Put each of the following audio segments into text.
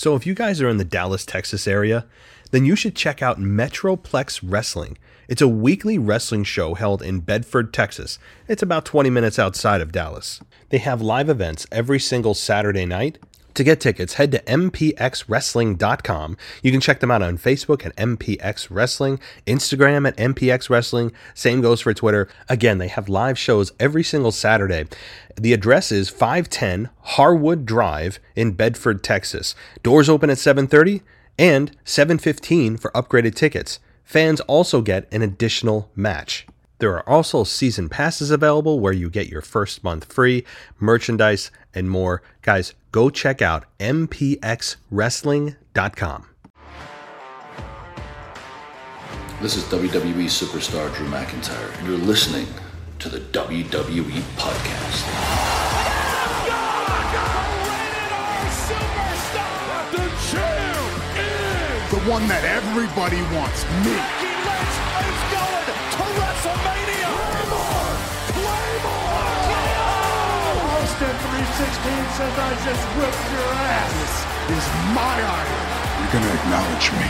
So if you guys are in the Dallas, Texas area, then you should check out Metroplex Wrestling. It's a weekly wrestling show held in Bedford, Texas. It's about 20 minutes outside of Dallas. They have live events every single Saturday night. To get tickets, head to mpxwrestling.com. You can check them out on Facebook at MPX Wrestling, Instagram at MPX Wrestling. Same goes for Twitter. Again, they have live shows every single Saturday. The address is 510 Harwood Drive in Bedford, Texas. Doors open at 7:30 and 7:15 for upgraded tickets. Fans also get an additional match. There are also season passes available where you get your first month free, merchandise, and more. Guys, go check out mpxwrestling.com. This is WWE superstar Drew McIntyre, and you're listening to the WWE Podcast. The one that everybody wants, me. Says I just whipped your ass. This is my iron. You're gonna acknowledge me.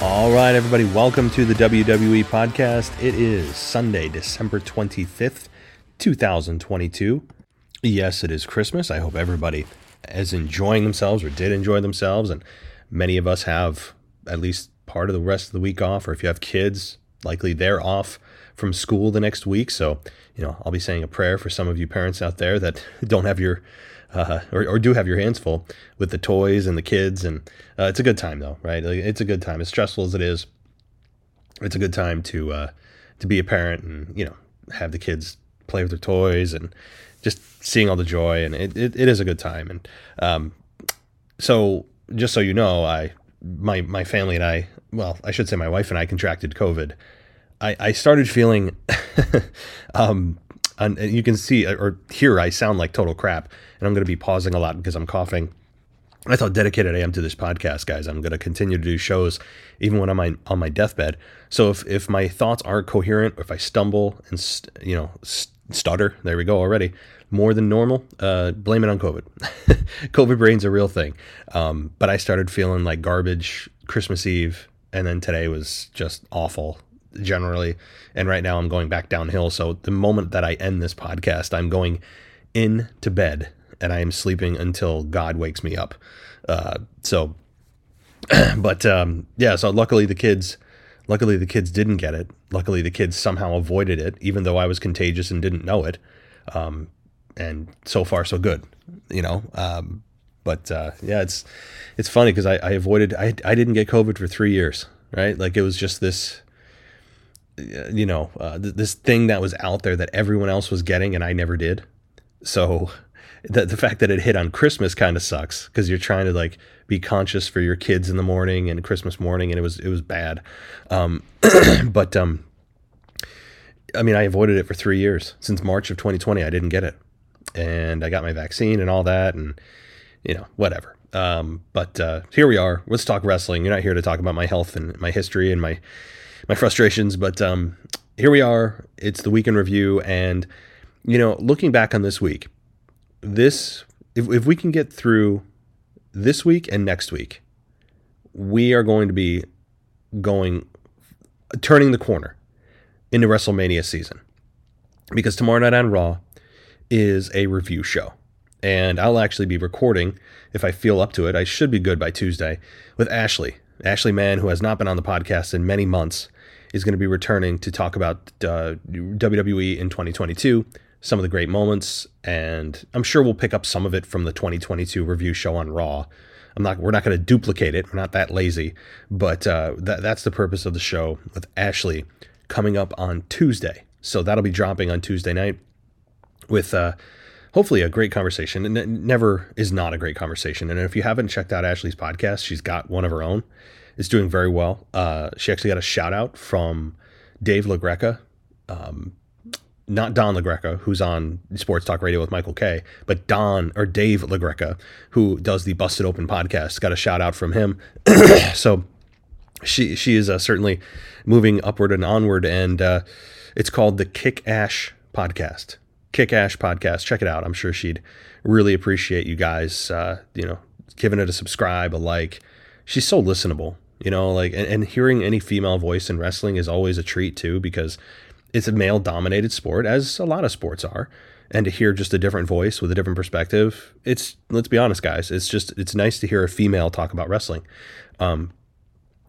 All right, everybody, welcome to the WWE podcast. It is Sunday, December 25th, 2022. Yes, it is Christmas. I hope everybody is enjoying themselves or did enjoy themselves. And many of us have at least part of the rest of the week off, or if you have kids, likely they're off from school the next week. So, you know, I'll be saying a prayer for some of you parents out there that don't have your uh, or, or, do have your hands full with the toys and the kids. And uh, it's a good time though, right? It's a good time. As stressful as it is, it's a good time to uh, to be a parent and you know have the kids play with their toys and just seeing all the joy. And it, it, it is a good time. And um, so just so you know, I my my family and I, well, I should say my wife and I contracted COVID. I, I started feeling, um, and you can see or hear I sound like total crap, and I'm going to be pausing a lot because I'm coughing. That's how dedicated I am to this podcast, guys. I'm going to continue to do shows even when I'm on my, deathbed. So if, if my thoughts aren't coherent, or if I stumble and st- you know stutter, there we go already, more than normal, uh, blame it on COVID. COVID brain's a real thing. Um, but I started feeling like garbage Christmas Eve, and then today was just awful generally. And right now I'm going back downhill. So the moment that I end this podcast, I'm going in to bed and I am sleeping until God wakes me up. Uh, so, but um, yeah, so luckily the kids, luckily the kids didn't get it. Luckily the kids somehow avoided it, even though I was contagious and didn't know it. Um, and so far so good, you know. Um, but uh, yeah, it's it's funny because I, I avoided I I didn't get COVID for three years, right? Like it was just this you know, uh, th- this thing that was out there that everyone else was getting and I never did. So the, the fact that it hit on Christmas kind of sucks because you're trying to like be conscious for your kids in the morning and Christmas morning and it was, it was bad. Um, but, um, I mean, I avoided it for three years since March of 2020. I didn't get it and I got my vaccine and all that and, you know, whatever. Um, but, uh, here we are. Let's talk wrestling. You're not here to talk about my health and my history and my, my frustrations. But um, here we are. It's the weekend review, and you know, looking back on this week, this if if we can get through this week and next week, we are going to be going turning the corner into WrestleMania season because tomorrow night on Raw is a review show. And I'll actually be recording if I feel up to it. I should be good by Tuesday with Ashley. Ashley Mann, who has not been on the podcast in many months is going to be returning to talk about uh, WWE in 2022, some of the great moments, and I'm sure we'll pick up some of it from the 2022 review show on Raw. I'm not. We're not going to duplicate it. We're not that lazy, but uh, that, that's the purpose of the show with Ashley coming up on Tuesday. So that'll be dropping on Tuesday night with uh, hopefully a great conversation. And it never is not a great conversation. And if you haven't checked out Ashley's podcast, she's got one of her own is doing very well. Uh, she actually got a shout out from Dave LaGreca, um, not Don LaGreca, who's on Sports Talk Radio with Michael Kay, but Don or Dave LaGreca, who does the Busted Open podcast, got a shout out from him. so she she is uh, certainly moving upward and onward, and uh, it's called the Kick Ash Podcast. Kick Ash Podcast. Check it out. I'm sure she'd really appreciate you guys, uh, you know, giving it a subscribe, a like. She's so listenable you know like and, and hearing any female voice in wrestling is always a treat too because it's a male dominated sport as a lot of sports are. And to hear just a different voice with a different perspective it's let's be honest guys it's just it's nice to hear a female talk about wrestling. Um,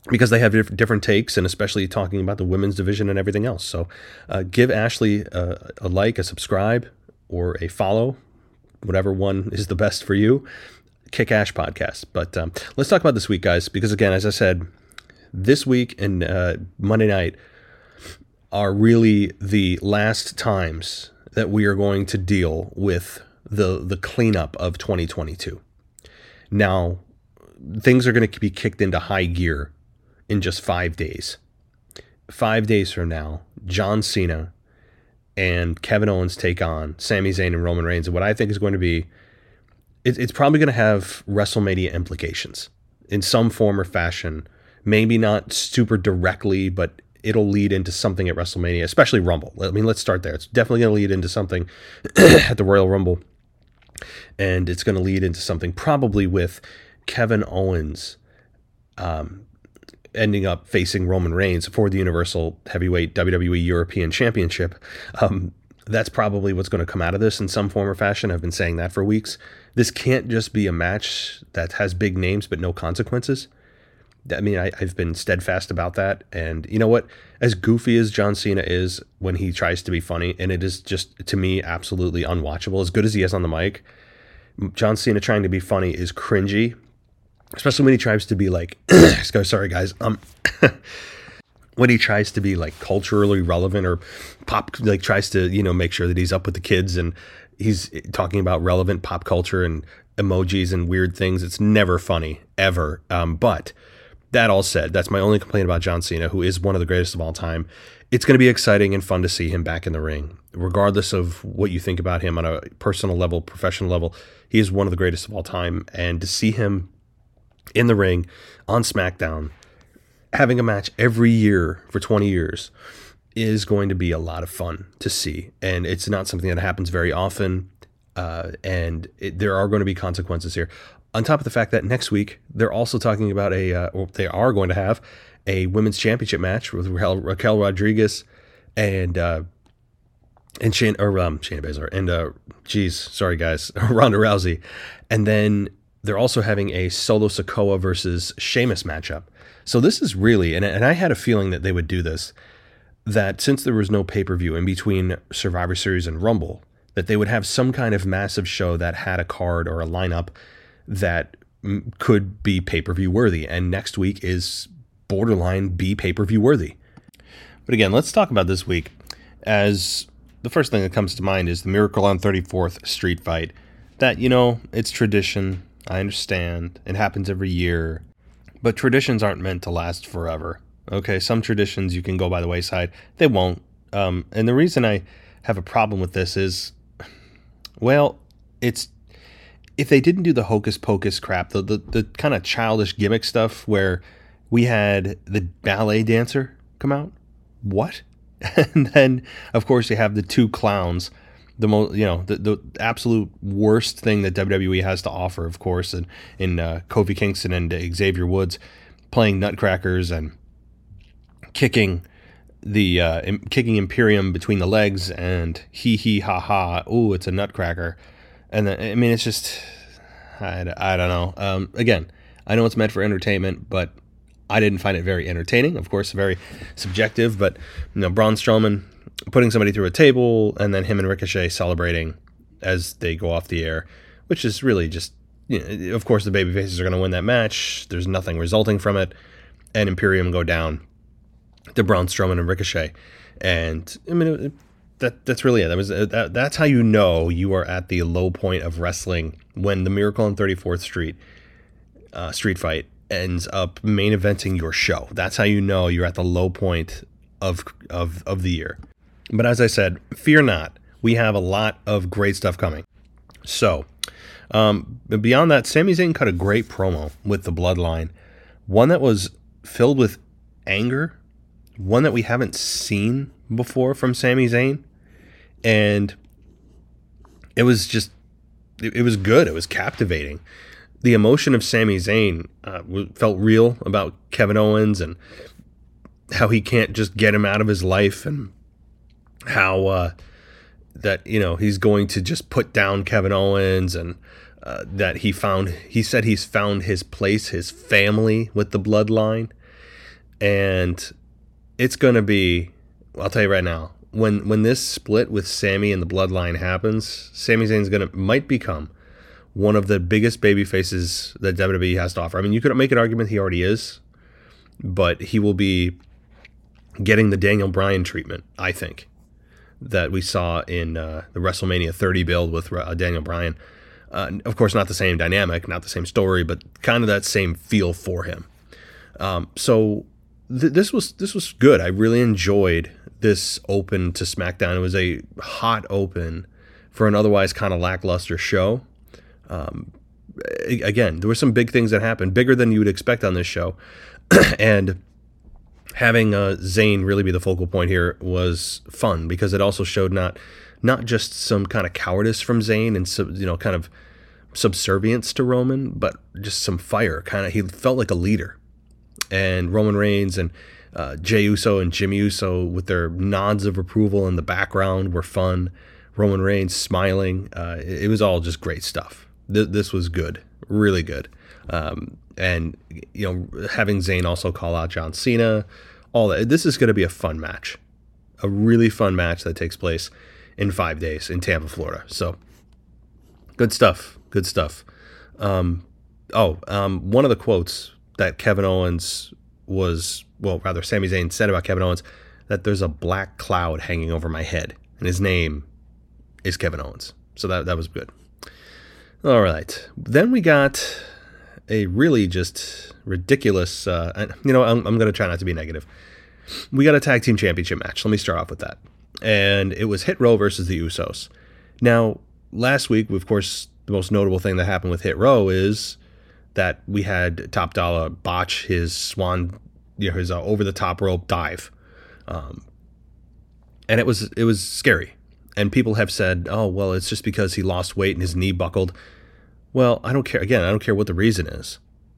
because they have different takes and especially talking about the women's division and everything else. So uh, give ashley a, a like a subscribe or a follow whatever one is the best for you Kick Ash podcast. But um, let's talk about this week, guys, because again, as I said, this week and uh, Monday night are really the last times that we are going to deal with the the cleanup of 2022. Now, things are going to be kicked into high gear in just five days. Five days from now, John Cena and Kevin Owens take on Sami Zayn and Roman Reigns, and what I think is going to be it, it's probably going to have WrestleMania implications in some form or fashion. Maybe not super directly, but it'll lead into something at WrestleMania, especially Rumble. I mean, let's start there. It's definitely going to lead into something at the Royal Rumble. And it's going to lead into something probably with Kevin Owens um, ending up facing Roman Reigns for the Universal Heavyweight WWE European Championship. Um, that's probably what's going to come out of this in some form or fashion. I've been saying that for weeks. This can't just be a match that has big names but no consequences. I mean, I, have been steadfast about that. And you know what? As goofy as John Cena is when he tries to be funny, and it is just, to me, absolutely unwatchable, as good as he is on the mic, John Cena trying to be funny is cringy, especially when he tries to be like, sorry guys, um, when he tries to be like culturally relevant or pop like tries to you know make sure that he's up with the kids and he's talking about relevant pop culture and emojis and weird things. It's never funny ever. Um, but that all said that's my only complaint about john cena who is one of the greatest of all time. It's going to be exciting and fun to see him back in the ring. Regardless of what you think about him on a personal level, professional level, he is one of the greatest of all time. And to see him in the ring on SmackDown, having a match every year for 20 years, is going to be a lot of fun to see. And it's not something that happens very often. Uh, and it, there are going to be consequences here. On top of the fact that next week they're also talking about a, uh, or they are going to have a women's championship match with Raquel, Raquel Rodriguez and uh, and Shane or um, Shayna Baszler and uh, geez, sorry guys, Ronda Rousey, and then they're also having a Solo Sikoa versus Sheamus matchup. So this is really, and and I had a feeling that they would do this, that since there was no pay per view in between Survivor Series and Rumble, that they would have some kind of massive show that had a card or a lineup that could be pay per view worthy. And next week is borderline be pay per view worthy. But again, let's talk about this week. As the first thing that comes to mind is the Miracle on 34th Street fight. That, you know, it's tradition. I understand. It happens every year. But traditions aren't meant to last forever. Okay, some traditions you can go by the wayside, they won't. Um, and the reason I have a problem with this is, well, it's if they didn't do the hocus pocus crap, the, the, the kind of childish gimmick stuff where we had the ballet dancer come out, what? and then, of course, you have the two clowns, the most, you know, the, the absolute worst thing that WWE has to offer, of course, and in uh, Kofi Kingston and Xavier Woods playing Nutcrackers and kicking the uh, kicking Imperium between the legs and hee hee ha ha. Oh, it's a Nutcracker, and then I mean it's just I, I don't know. Um, again, I know it's meant for entertainment, but I didn't find it very entertaining. Of course, very subjective, but you know, Braun Strowman putting somebody through a table and then him and Ricochet celebrating as they go off the air, which is really just, you know, of course, the baby faces are going to win that match. There's nothing resulting from it, and Imperium go down to Braun Strowman and Ricochet, and I mean. It, that that's really it. That was that, that's how you know you are at the low point of wrestling when the Miracle on 34th Street uh, street fight ends up main eventing your show. That's how you know you're at the low point of of of the year. But as I said, fear not. We have a lot of great stuff coming. So, um, beyond that, Sami Zayn cut a great promo with the Bloodline, one that was filled with anger, one that we haven't seen before from Sami Zayn, and it was just it, it was good. It was captivating. The emotion of Sami Zayn uh, felt real about Kevin Owens and how he can't just get him out of his life and how uh, that you know he's going to just put down Kevin Owens and uh, that he found he said he's found his place his family with the bloodline. And it's going to be I'll tell you right now when when this split with Sami and the bloodline happens Sami Zayn's to might become one of the biggest baby faces that WWE has to offer. I mean, you could make an argument he already is, but he will be getting the Daniel Bryan treatment, I think, that we saw in uh, the WrestleMania 30 build with uh, Daniel Bryan. Uh, of course, not the same dynamic, not the same story, but kind of that same feel for him. Um, so th- this was this was good. I really enjoyed this open to SmackDown. It was a hot open for an otherwise kind of lackluster show. Um, again, there were some big things that happened, bigger than you would expect on this show, and having uh, Zayn really be the focal point here was fun because it also showed not not just some kind of cowardice from Zayn and some you know kind of subservience to Roman, but just some fire. Kind of, he felt like a leader, and Roman Reigns and uh, Jey Uso and Jimmy Uso with their nods of approval in the background were fun. Roman Reigns smiling. Uh, it, it was all just great stuff th- this was good, really good. Um, and you know, having Zayn also call out John Cena, all that. This is going to be a fun match, a really fun match that takes place in five days in Tampa, Florida. So, good stuff. Good stuff. Um, oh, um, one of the quotes that Kevin Owens was, well, rather, Sami Zayn said about Kevin Owens that there's a black cloud hanging over my head, and his name is Kevin Owens. So that that was good. All right. Then we got a really just ridiculous, uh, you know, I'm, I'm going to try not to be negative. We got a tag team championship match. Let me start off with that. and it was Hit Row versus the Usos. Now, last week, of course, the most notable thing that happened with Hit Row is that we had Top Dollar botch his swan, you know, his uh, over the top rope dive, um, and it was it was scary. And people have said, "Oh, well, it's just because he lost weight and his knee buckled." Well, I don't care. Again, I don't care what the reason is.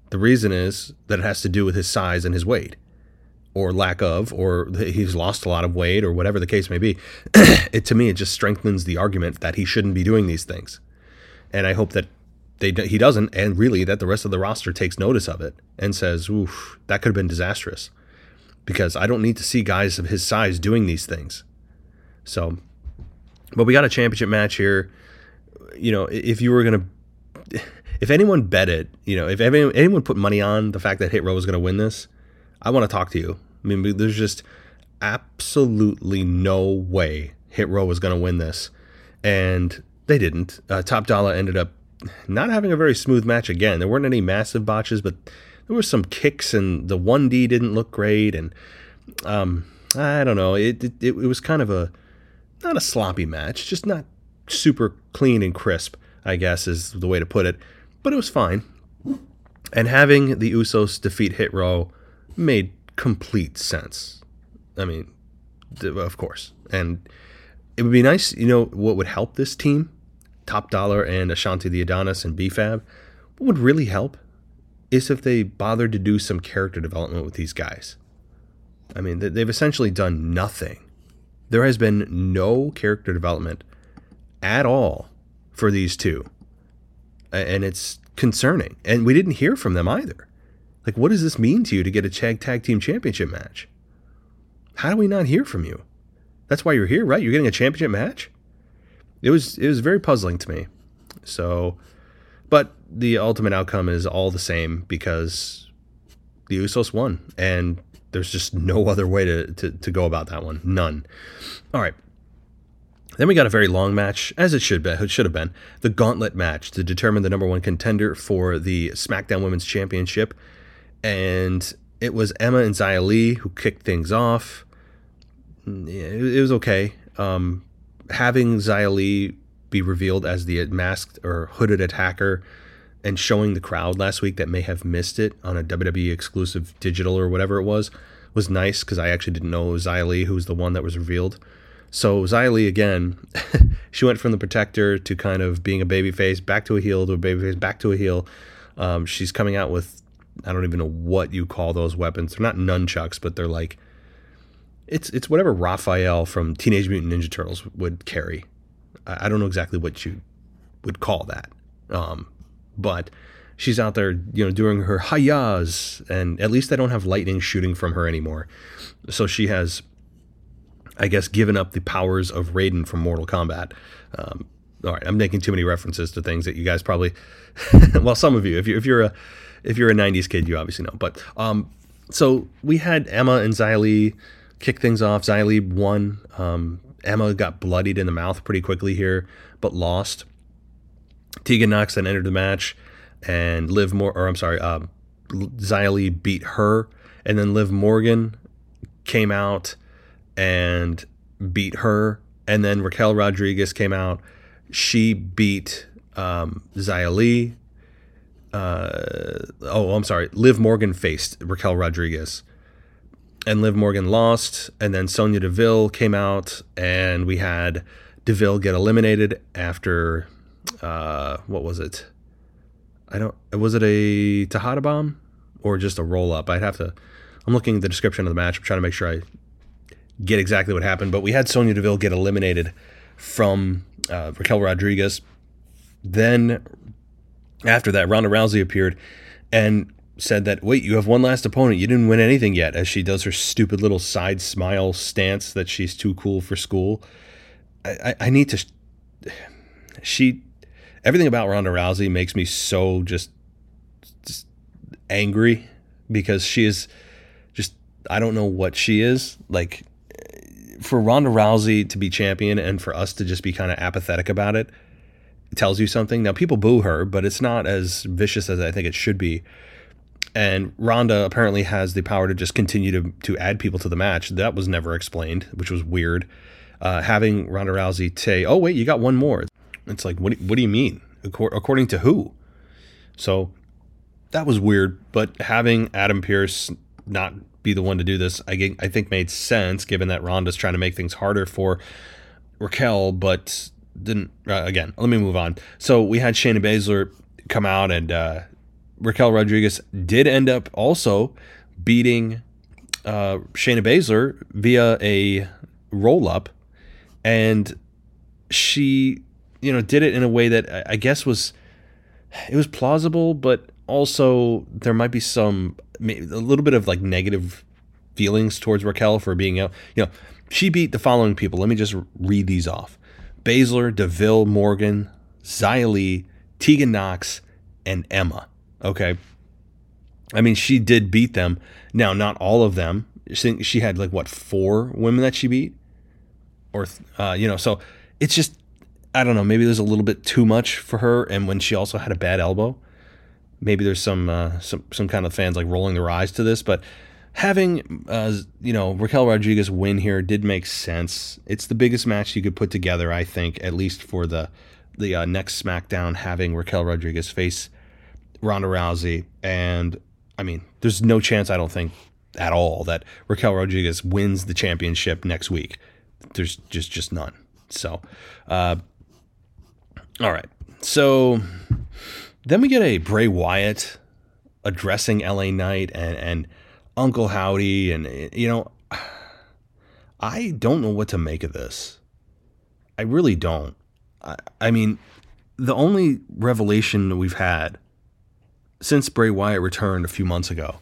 The reason is that it has to do with his size and his weight or lack of, or he's lost a lot of weight, or whatever the case may be. it to me, it just strengthens the argument that he shouldn't be doing these things, and I hope that they he doesn't, and really that the rest of the roster takes notice of it and says, "Oof, that could have been disastrous," because I don't need to see guys of his size doing these things. So, but we got a championship match here. You know, if you were gonna. If anyone bet it, you know, if anyone put money on the fact that Hit Row was to win this, I want to talk to you. I mean, there's just absolutely no way Hit Row was to win this. And they didn't. Uh, Top Dollar ended up not having a very smooth match again. There weren't any massive botches, but there were some kicks, and the 1D didn't look great. And um, I don't know. It, it, it was kind of a, not a sloppy match, just not super clean and crisp, I guess is the way to put it. But it was fine. And having the Usos defeat Hit Row made complete sense. I mean, of course. And it would be nice, you know, what would help this team, Top Dollar and Ashante the Adonis and B-Fab, what would really help is if they bothered to do some character development with these guys. I mean, they've essentially done nothing. There has been no character development at all for these two. And it's concerning. And we didn't hear from them either. Like, what does this mean to you to get a Chag Tag Team Championship match? How do we not hear from you? That's why you're here, right? You're getting a championship match. It was it was very puzzling to me. So, but the ultimate outcome is all the same because the Usos won, and there's just no other way to, to, to go about that one. None. All right. Then we got a very long match, as it should be. It should have been the Gauntlet match to determine the number one contender for the SmackDown Women's Championship and it was Emma and Xia Li who kicked things off. It, was okay. Um, having Xia Li be revealed as the masked or hooded attacker and showing the crowd last week that may have missed it on a WWE exclusive digital or whatever it was was nice because I actually didn't know Xia Li, who was the one that was revealed. So Li again, she went from the protector to kind of being a babyface, back to a heel to a babyface, back to a heel. Um, she's coming out with I don't even know what you call those weapons. They're not nunchucks, but they're like it's it's whatever Raphael from Teenage Mutant Ninja Turtles would carry. I, I don't know exactly what you would call that, um, but she's out there, you know, doing her hayas, and at least they don't have lightning shooting from her anymore. So she has, I guess, given up the powers of Raiden from Mortal Kombat. Um, all right, I'm making too many references to things that you guys probably, well, some of you, if you if you're a if you're a 90s kid, you obviously know. But um, so we had Emma and Li kick things off. Xia won. Um, Emma got bloodied in the mouth pretty quickly here, but lost. Tegan Nox then entered the match, and Liv More, or I'm sorry, uh, Xia beat her, and then Liv Morgan came out and beat her, and then Raquel Rodriguez came out. She beat um, Xia uh, oh, I'm sorry, Liv Morgan faced Raquel Rodriguez. And Liv Morgan lost, and then Sonya Deville came out, and we had Deville get eliminated after uh, what was it? I don't. Was it a Tejana bomb or just a roll up? I'd have to. I'm looking at the description of the match. I'm trying to make sure I get exactly what happened. But we had Sonya Deville get eliminated from uh, Raquel Rodriguez. Then after that, Ronda Rousey appeared and said that, wait, you have one last opponent. You didn't win anything yet, as she does her stupid little side smile stance that she's too cool for school. I, I, I need to. She. Everything about Ronda Rousey makes me so just, just angry because she is just. I don't know what she is. Like, eh, for Ronda Rousey to be champion and for us to just be kind of apathetic about it tells you something. Now people boo her, but it's not as vicious as I think it should be. And Ronda apparently has the power to just continue to to add people to the match. That was never explained, which was weird. uh, having Ronda Rousey say, "Oh wait, you got one more." It's like, what? What do you mean? According to who? So that was weird. But having Adam Pearce not be the one to do this, I I think made sense given that Ronda's trying to make things harder for Raquel, but didn't. Uh, again, let me move on. So we had Shayna Baszler come out, and uh, Raquel Rodriguez did end up also beating uh, Shayna Baszler via a roll up, and she, you know, did it in a way that I guess was it was plausible, but also there might be some a little bit of like negative feelings towards Raquel for being out. You know, she beat the following people. Let me just read these off: Baszler, Deville, Morgan, Xia Tegan Nox, and Emma. Okay. I mean, she did beat them. Now, not all of them. She had like what four women that she beat, or uh, you know. So it's just I don't know. Maybe there's a little bit too much for her, and when she also had a bad elbow, maybe there's some uh, some some kind of fans like rolling their eyes to this. But having uh, you know Raquel Rodriguez win here did make sense. It's the biggest match you could put together, I think, at least for the the uh, next SmackDown. Having Raquel Rodriguez face Ronda Rousey, and I mean, there's no chance I don't think at all that Raquel Rodriguez wins the championship next week. There's just just none. So, uh, all right. So then we get a Bray Wyatt addressing LA Knight and and Uncle Howdy, and you know, I don't know what to make of this. I really don't. I, I mean, the only revelation we've had since Bray Wyatt returned a few months ago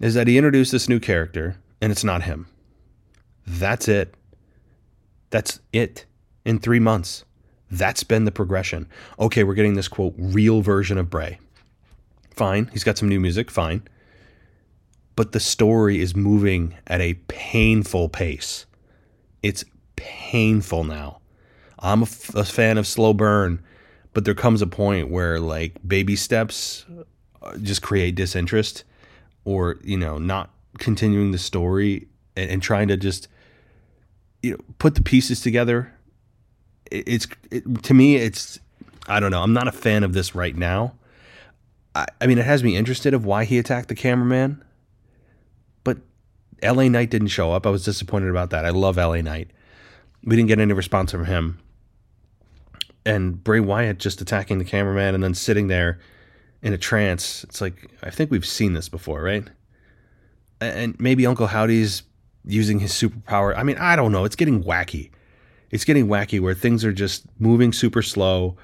is that he introduced this new character and it's not him. That's it. That's it in three months. That's been the progression. Okay, we're getting this quote, real version of Bray. Fine. He's got some new music. Fine. But the story is moving at a painful pace. It's painful now. I'm a, f- a fan of slow burn but there comes a point where like baby steps uh, just create disinterest or you know not continuing the story and, and trying to just you know put the pieces together. It, it's it, to me it's i don't know i'm not a fan of this right now. I, I mean it has me interested of why he attacked the cameraman but la knight didn't show up. I was disappointed about that. I love la knight. We didn't get any response from him and Bray Wyatt just attacking the cameraman and then sitting there in a trance. It's like I think we've seen this before, right? And maybe Uncle Howdy's using his superpower. I mean, I don't know. It's getting wacky. It's getting wacky where things are just moving super slow.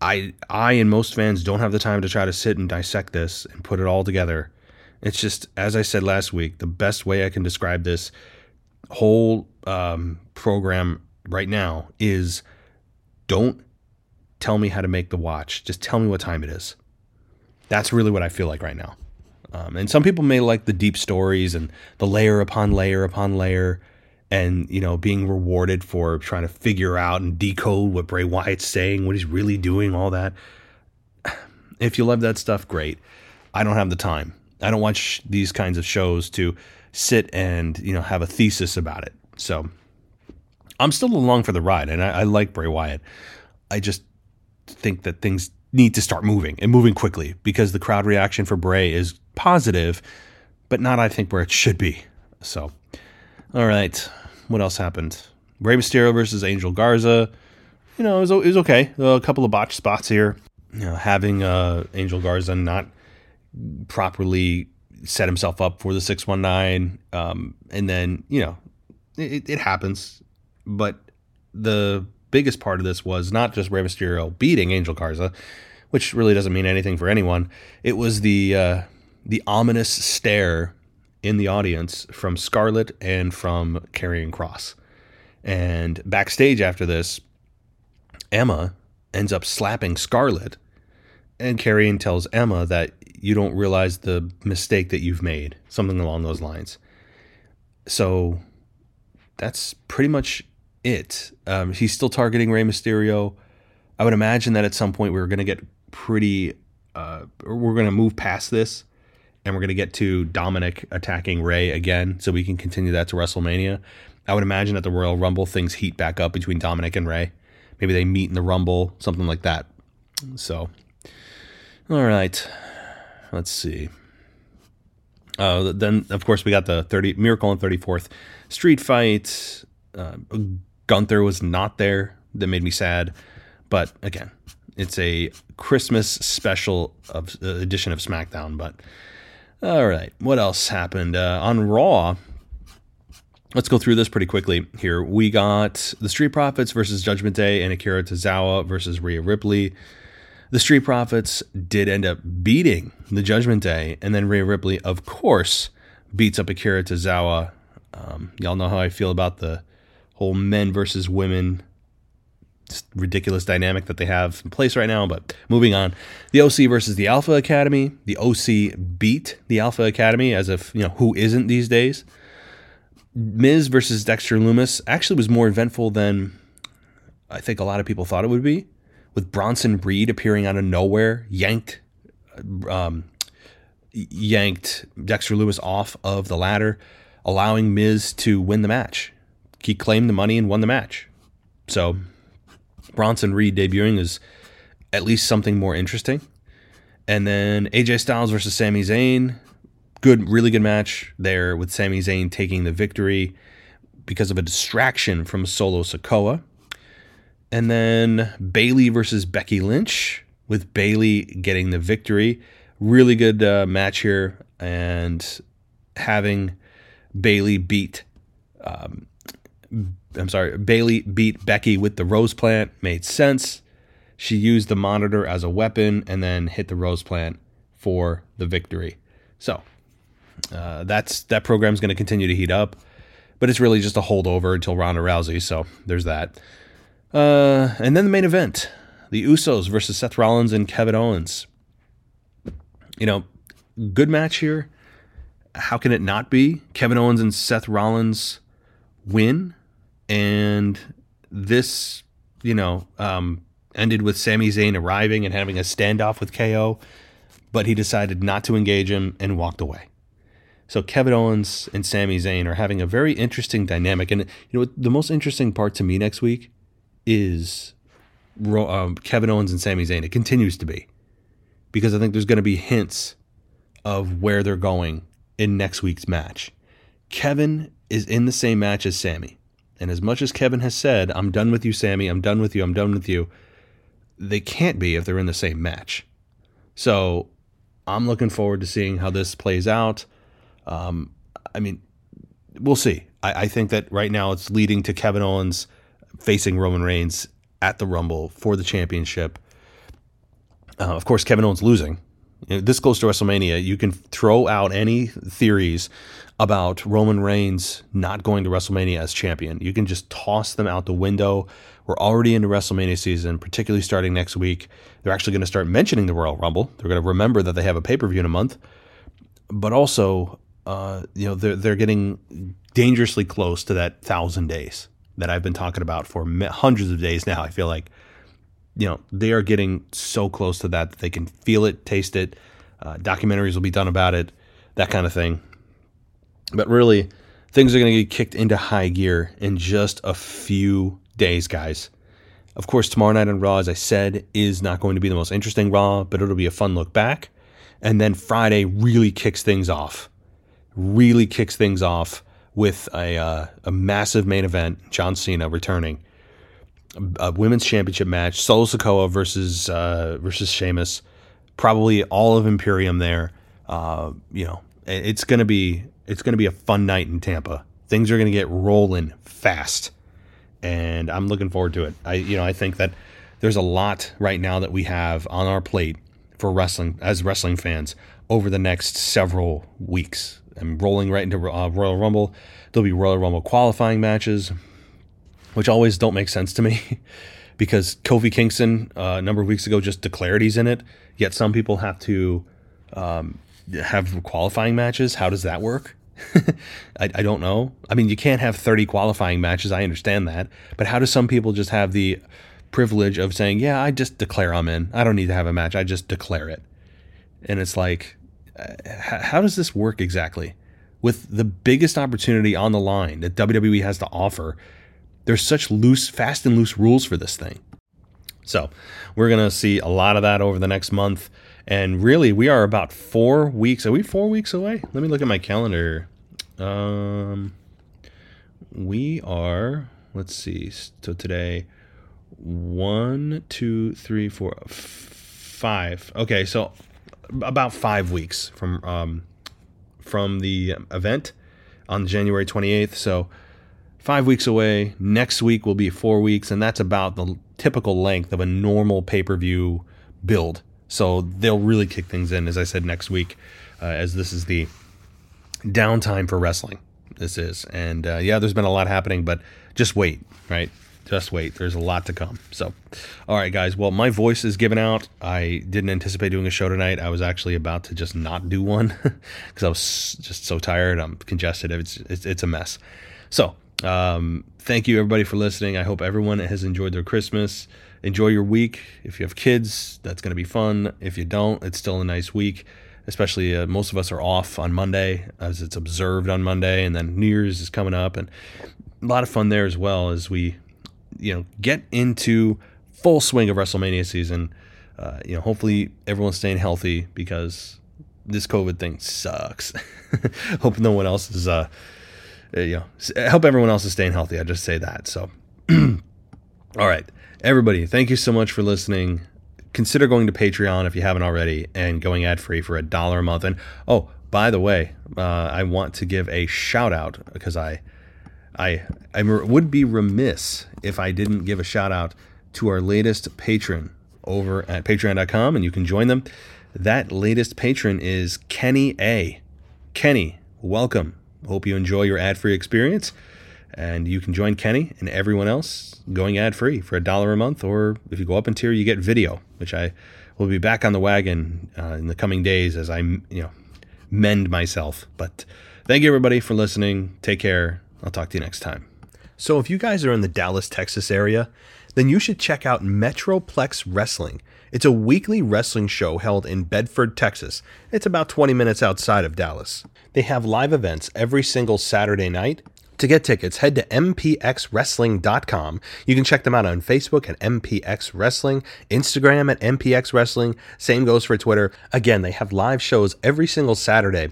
I I and most fans don't have the time to try to sit and dissect this and put it all together. It's just as I said last week, the best way I can describe this whole um, program right now is don't tell me how to make the watch. Just tell me what time it is. That's really what I feel like right now. Um, and some people may like the deep stories and the layer upon layer upon layer, and you know being rewarded for trying to figure out and decode what Bray Wyatt's saying, what he's really doing, all that. If you love that stuff, great. I don't have the time. I don't watch these kinds of shows to sit and you know have a thesis about it. So I'm still along for the ride, and I, I like Bray Wyatt. I just think that things need to start moving and moving quickly because the crowd reaction for Bray is positive, but not, I think, where it should be. So, all right, what else happened? Bray Mysterio versus Angel Garza. You know, it was, it was okay. A couple of botched spots here. You know, having uh, Angel Garza not properly set himself up for the 619. Um, and then, you know, it, it happens. But the biggest part of this was not just Rey Mysterio beating Angel Garza, which really doesn't mean anything for anyone. It was the uh, the ominous stare in the audience from Scarlett and from Karrion Kross. And backstage after this, Emma ends up slapping Scarlett, and Karrion tells Emma that you don't realize the mistake that you've made, something along those lines. So that's pretty much it. Um, he's still targeting Rey Mysterio. I would imagine that at some point we're going to get pretty, uh, we're going to move past this and we're going to get to Dominic attacking Rey again so we can continue that to WrestleMania. I would imagine at the Royal Rumble things heat back up between Dominic and Rey. Maybe they meet in the Rumble, something like that. So, all right, let's see. Uh, then of course we got the 30 Miracle on 34th Street fight. Uh, Gunther was not there. That made me sad. But again, it's a Christmas special of, uh, edition of SmackDown. But all right, what else happened uh, on Raw? Let's go through this pretty quickly here. We got the Street Profits versus Judgment Day and Akira Tozawa versus Rhea Ripley. The Street Profits did end up beating the Judgment Day, and then Rhea Ripley, of course, beats up Akira Tozawa. Um, y'all know how I feel about the whole men versus women ridiculous dynamic that they have in place right now. But moving on, the OC versus the Alpha Academy. The OC beat the Alpha Academy as if you know who isn't these days. Miz versus Dexter Lumis actually was more eventful than I think a lot of people thought it would be, with Bronson Reed appearing out of nowhere, yanked, um, yanked Dexter Lumis off of the ladder, allowing Miz to win the match. He claimed the money and won the match. So Bronson Reed debuting is at least something more interesting. And then AJ Styles versus Sami Zayn good, really good match there with Sami Zayn taking the victory because of a distraction from Solo Sikoa. And then Bayley versus Becky Lynch with Bayley getting the victory. Really good uh, match here and having Bayley beat. Um, I'm sorry, Bayley beat Becky with the rose plant made sense. She used the monitor as a weapon and then hit the rose plant for the victory. So uh, that's that program's going to continue to heat up, but it's really just a holdover until Ronda Rousey. So there's that. Uh, and then the main event: the Usos versus Seth Rollins and Kevin Owens. You know, good match here. How can it not be? Kevin Owens and Seth Rollins win, and this, you know, um, ended with Sami Zayn arriving and having a standoff with KO, but he decided not to engage him and walked away. So Kevin Owens and Sami Zayn are having a very interesting dynamic, and you know the most interesting part to me next week is um, Kevin Owens and Sami Zayn. It continues to be because I think there's going to be hints of where they're going in next week's match. Kevin is in the same match as Sami, and as much as Kevin has said, "I'm done with you, Sami, I'm done with you. I'm done with you," they can't be if they're in the same match. So I'm looking forward to seeing how this plays out. Um, I mean, we'll see. I, I, think that right now it's leading to Kevin Owens facing Roman Reigns at the Rumble for the championship. Uh, of course, Kevin Owens losing. You know, this goes to WrestleMania. You can throw out any theories about Roman Reigns not going to WrestleMania as champion. You can just toss them out the window. We're already into WrestleMania season, particularly starting next week. They're actually going to start mentioning the Royal Rumble. They're going to remember that they have a pay per view in a month. But also, uh, you know, they're they're getting dangerously close to that thousand days that I've been talking about for hundreds of days now. I feel like, you know, they are getting so close to that that they can feel it, taste it. Uh, documentaries will be done about it, that kind of thing. But really, things are going to get kicked into high gear in just a few days, guys. Of course, tomorrow night on Raw, as I said, is not going to be the most interesting Raw, but it'll be a fun look back. And then Friday really kicks things off really kicks things off with a, uh, a massive main event. John Cena returning, a women's championship match. Solo Sikoa versus uh, versus Sheamus. Probably all of Imperium there. Uh, you know, it's gonna be it's gonna be a fun night in Tampa. Things are gonna get rolling fast, and I'm looking forward to it. I you know I think that there's a lot right now that we have on our plate for wrestling as wrestling fans over the next several weeks I'm rolling right into uh, Royal Rumble. There'll be Royal Rumble qualifying matches, which always don't make sense to me because Kofi Kingston uh, a number of weeks ago just declared he's in it. Yet some people have to um, have qualifying matches. How does that work? I, I don't know. I mean, you can't have 30 qualifying matches. I understand that. But how do some people just have the privilege of saying, yeah, I just declare I'm in. I don't need to have a match. I just declare it. And it's like, uh, how does this work exactly? with the biggest opportunity on the line that WWE has to offer. There's such loose, fast and loose rules for this thing. So we're going to see a lot of that over the next month. And really, we are about four weeks. Are we four weeks away? Let me look at my calendar. Um, we are, let's see. So today, one, two, three, four, five. Okay, so about five weeks from um, from the event on January 28th. So five weeks away. Next week will be four weeks, and that's about the typical length of a normal pay per view build. So they'll really kick things in, as I said, next week, uh, as this is the downtime for wrestling. This is. And uh, yeah, there's been a lot happening, but just wait, right? Just wait. There's a lot to come. So, all right, guys. Well, my voice is given out. I didn't anticipate doing a show tonight. I was actually about to just not do one because I was just so tired. I'm congested. It's, it's, it's a mess. So, um, thank you everybody for listening. I hope everyone has enjoyed their Christmas. Enjoy your week. If you have kids, that's going to be fun. If you don't, it's still a nice week. Especially uh, most of us are off on Monday as it's observed on Monday, and then New Year's is coming up, and a lot of fun there as well as we, you know, get into full swing of WrestleMania season. Uh, you know, hopefully everyone's staying healthy because this COVID thing sucks. hope no one else is uh, you know, hope everyone else is staying healthy. I just say that. So, all right, everybody, thank you so much for listening. Consider going to Patreon if you haven't already and going ad free for a dollar a month. And oh, by the way, uh, I want to give a shout out because I, I, I would be remiss if I didn't give a shout out to our latest patron over at patreon.com and you can join them. That latest patron is Kenny A. Kenny, welcome. Hope you enjoy your ad free experience. And you can join Kenny and everyone else going ad free for a dollar a month. Or if you go up in tier, you get video, which I will be back on the wagon uh, in the coming days as I, you know, mend myself. But thank you everybody for listening. Take care. I'll talk to you next time. So if you guys are in the Dallas, Texas area, then you should check out Metroplex Wrestling. It's a weekly wrestling show held in Bedford, Texas. It's about 20 minutes outside of Dallas. They have live events every single Saturday night. To get tickets, head to mpxwrestling.com. You can check them out on Facebook at MPX Wrestling, Instagram at MPX Wrestling. Same goes for Twitter. Again, they have live shows every single Saturday.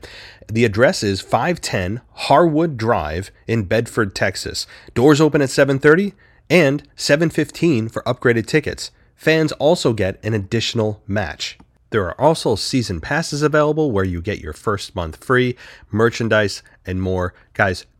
The address is 510 Harwood Drive in Bedford, Texas. Doors open at 7:30 and 7:15 for upgraded tickets. Fans also get an additional match. There are also season passes available where you get your first month free, merchandise, and more. Guys,